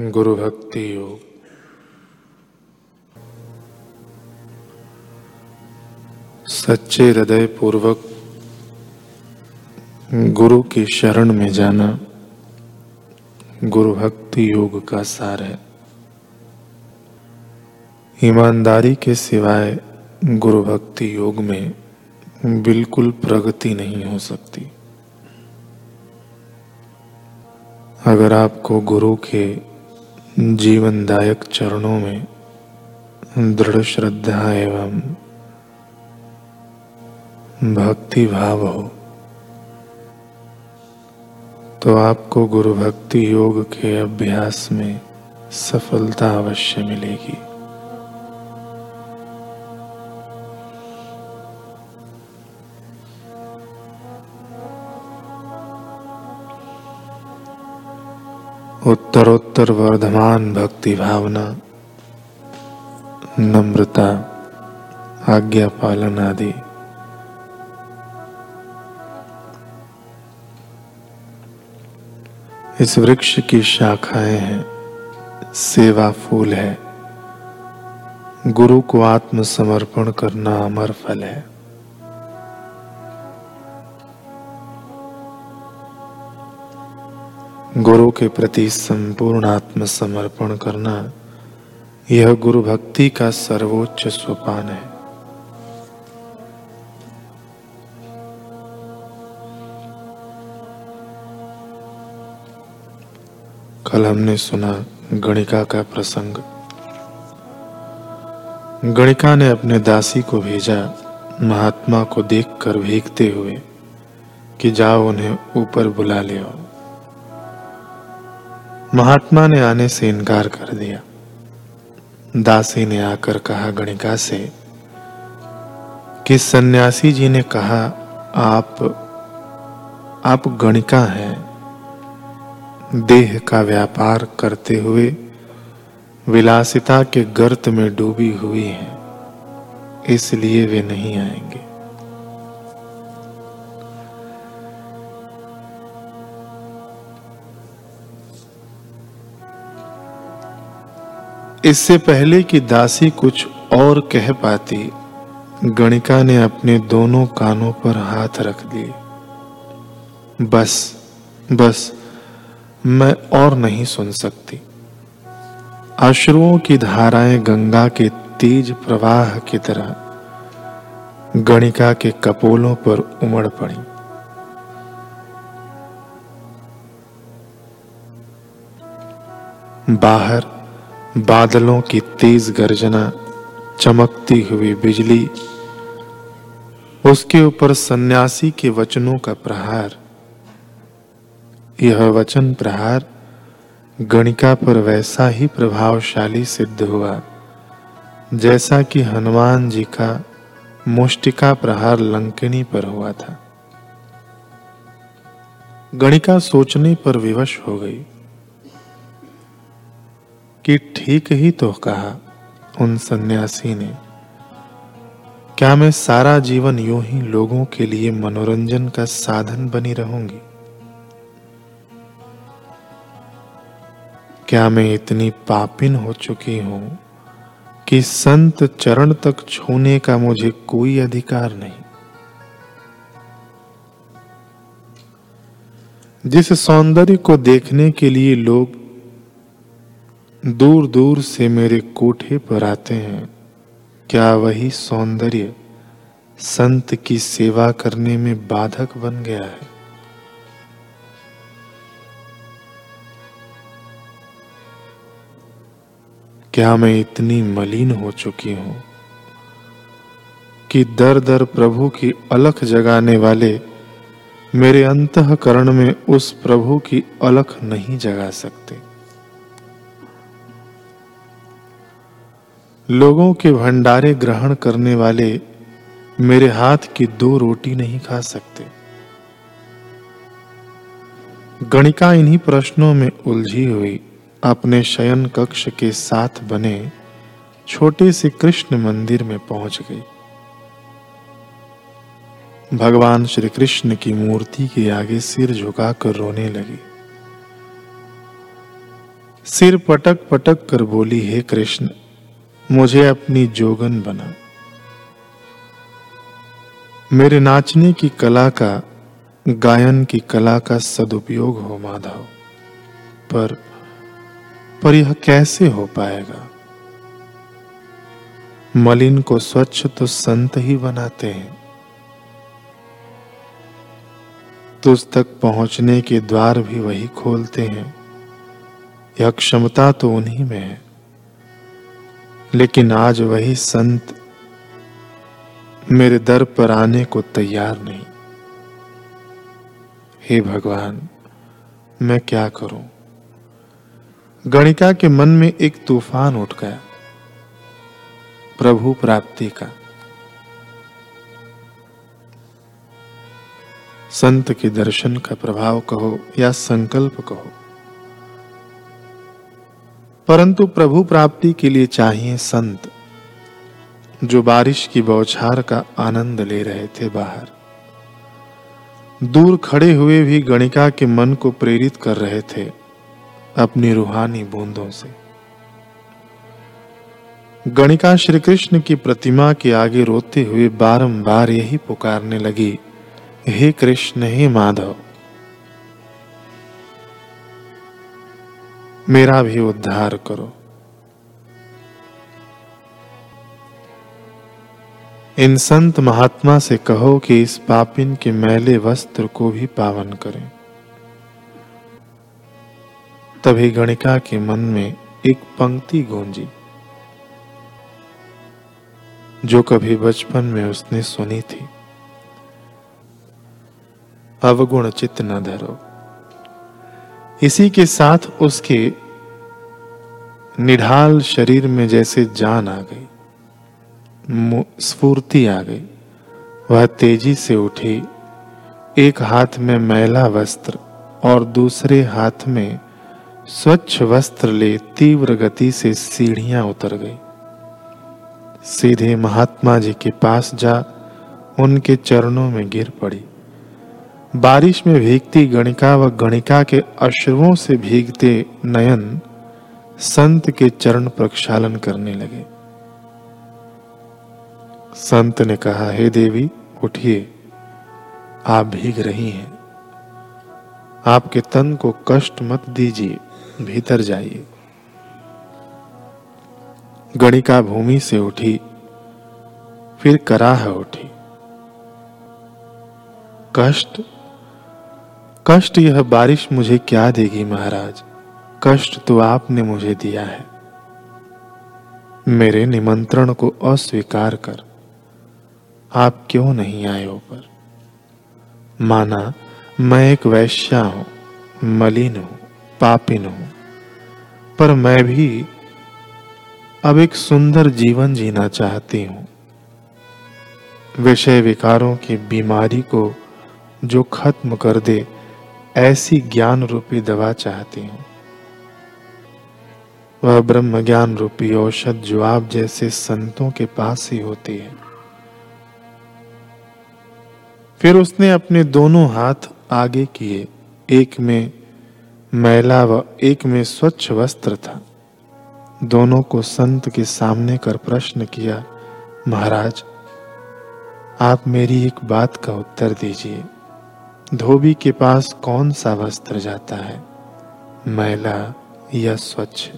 गुरु भक्ति योग। सच्चे हृदय पूर्वक गुरु की शरण में जाना गुरु भक्ति योग का सार है। ईमानदारी के सिवाय गुरु भक्ति योग में बिल्कुल प्रगति नहीं हो सकती। अगर आपको गुरु के जीवनदायक चरणों में दृढ़ श्रद्धा एवं भक्ति भाव हो तो आपको गुरु भक्ति योग के अभ्यास में सफलता अवश्य मिलेगी। उत्तरोत्तर वर्धमान भक्ति भावना, नम्रता, आज्ञा पालन आदि। इस वृक्ष की शाखाएँ हैं, सेवा फूल है। गुरु को आत्मसमर्पण करना अमर फल है। गुरु के प्रति संपूर्ण आत्मसमर्पण करना, यह गुरु भक्ति का सर्वोच्च सोपान है। कल हमने सुना गणिका का प्रसंग। गणिका ने अपने दासी को भेजा, महात्मा को देखकर भीगते हुए, कि जाओ उन्हें ऊपर बुला ले आओ। महात्मा ने आने से इनकार कर दिया। दासी ने आकर कहा, गणिका से, कि सन्यासी जी ने कहा, आप आप गणिका हैं। देह का व्यापार करते हुए विलासिता के गर्त में डूबी हुई हैं, इसलिए वे नहीं आएँगे। इससे पहले कि दासी कुछ और कह पाती, गणिका ने अपने दोनों कानों पर हाथ रख दिए। बस बस, मैं और नहीं सुन सकती। अश्रुओं की धाराएँ गंगा के तेज प्रवाह की तरह गणिका के कपोलों पर उमड़ पड़ी। बाहर बादलों की तेज गर्जना, चमकती हुई बिजली, उसके ऊपर सन्यासी के वचनों का प्रहार। यह वचन प्रहार गणिका पर वैसा ही प्रभावशाली सिद्ध हुआ, जैसा कि हनुमान जी का मुष्टिका प्रहार लंकिनी पर हुआ था। गणिका सोचने पर विवश हो गई। कि ठीक ही तो कहा उन सन्यासी ने। क्या मैं सारा जीवन यूँ ही लोगों के लिए मनोरंजन का साधन बनी रहूँगी? क्या मैं इतनी पापिन हो चुकी हूँ कि संत चरण तक छूने का मुझे कोई अधिकार नहीं? जिस सौंदर्य को देखने के लिए लोग दूर दूर से मेरे कोठे पर आते हैं। क्या वही सौंदर्य संत की सेवा करने में बाधक बन गया है? क्या मैं इतनी मलिन हो चुकी हूँ कि दर दर प्रभु की अलख जगाने वाले मेरे अंतकरण में उस प्रभु की अलख नहीं जगा सकते? लोगों के भंडारे ग्रहण करने वाले मेरे हाथ की दो रोटी नहीं खा सकते। गणिका इन्हीं प्रश्नों में उलझी हुई अपने शयन कक्ष के साथ बने छोटे से कृष्ण मंदिर में पहुँच गई। भगवान श्री कृष्ण की मूर्ति के आगे सिर झुकाकर रोने लगी। सिर पटक पटक कर बोली, हे कृष्ण मुझे अपनी जोगन बना। मेरे नाचने की कला का, गायन की कला का सदुपयोग हो माधव, पर पर यह कैसे हो पाएगा? मलिन को स्वच्छ तो संत ही बनाते हैं। तुझ तक पहुँचने के द्वार भी वही खोलते हैं। यह क्षमता तो उन्हीं में है। लेकिन आज वही संत मेरे दर पर आने को तैयार नहीं। हे भगवान, मैं क्या करूँ? गणिका के मन में एक तूफ़ान उठ गया, प्रभु प्राप्ति का। संत के दर्शन का प्रभाव कहो या संकल्प कहो परंतु प्रभु प्राप्ति के लिए चाहिए संत, जो बारिश की बौछार का आनंद ले रहे थे बाहर। दूर खड़े हुए भी गणिका के मन को प्रेरित कर रहे थे अपनी रूहानी बूंदों से। गणिका श्री कृष्ण की प्रतिमा के आगे रोते हुए बारंबार यही पुकारने लगी, हे कृष्ण, हे माधव मेरा भी उद्धार करो। इन संत महात्मा से कहो कि इस पापिन के मैले वस्त्र को भी पावन करें। तभी गणिका के मन में एक पंक्ति गूंजी। जो कभी बचपन में उसने सुनी थी। अवगुण चित्त न धरो। इसी के साथ उसके निढाल शरीर में जैसे जान आ गई स्फूर्ति आ गई। वह तेज़ी से उठी, एक हाथ में मैला वस्त्र और दूसरे हाथ में स्वच्छ वस्त्र ले तीव्र गति से सीढ़ियाँ उतर गई। सीधे महात्मा जी के पास जा, उनके चरणों में गिर पड़ी। बारिश में भीगती गणिका व गणिका के अश्रुओं से भीगते नयन संत के चरण प्रक्षालन करने लगे। संत ने कहा, हे देवी, उठिए। आप भीग रही हैं। आपके तन को कष्ट मत दीजिए। भीतर जाइए। गणिका भूमि से उठी, फिर कराह उठी। कष्ट कष्ट यह बारिश मुझे क्या देगी महाराज? कष्ट तो आपने मुझे दिया है। मेरे निमंत्रण को अस्वीकार कर। आप क्यों नहीं आए ऊपर? माना मैं एक वैश्या हूँ, मलिन हूँ, पापिन हूँ। पर मैं भी अब एक सुंदर जीवन जीना चाहती हूँ। विषय विकारों की बीमारी को जो खत्म कर दे ऐसी ज्ञान रूपी दवा चाहती हूँ। वह ब्रह्म ज्ञान रूपी औषध जो आप जैसे संतों के पास ही होती है। फिर उसने अपने दोनों हाथ आगे किए, एक में मैला व एक में स्वच्छ वस्त्र था। दोनों को संत के सामने कर प्रश्न किया, महाराज, आप मेरी एक बात का उत्तर दीजिए। धोबी के पास कौन सा वस्त्र जाता है? मैला या स्वच्छ?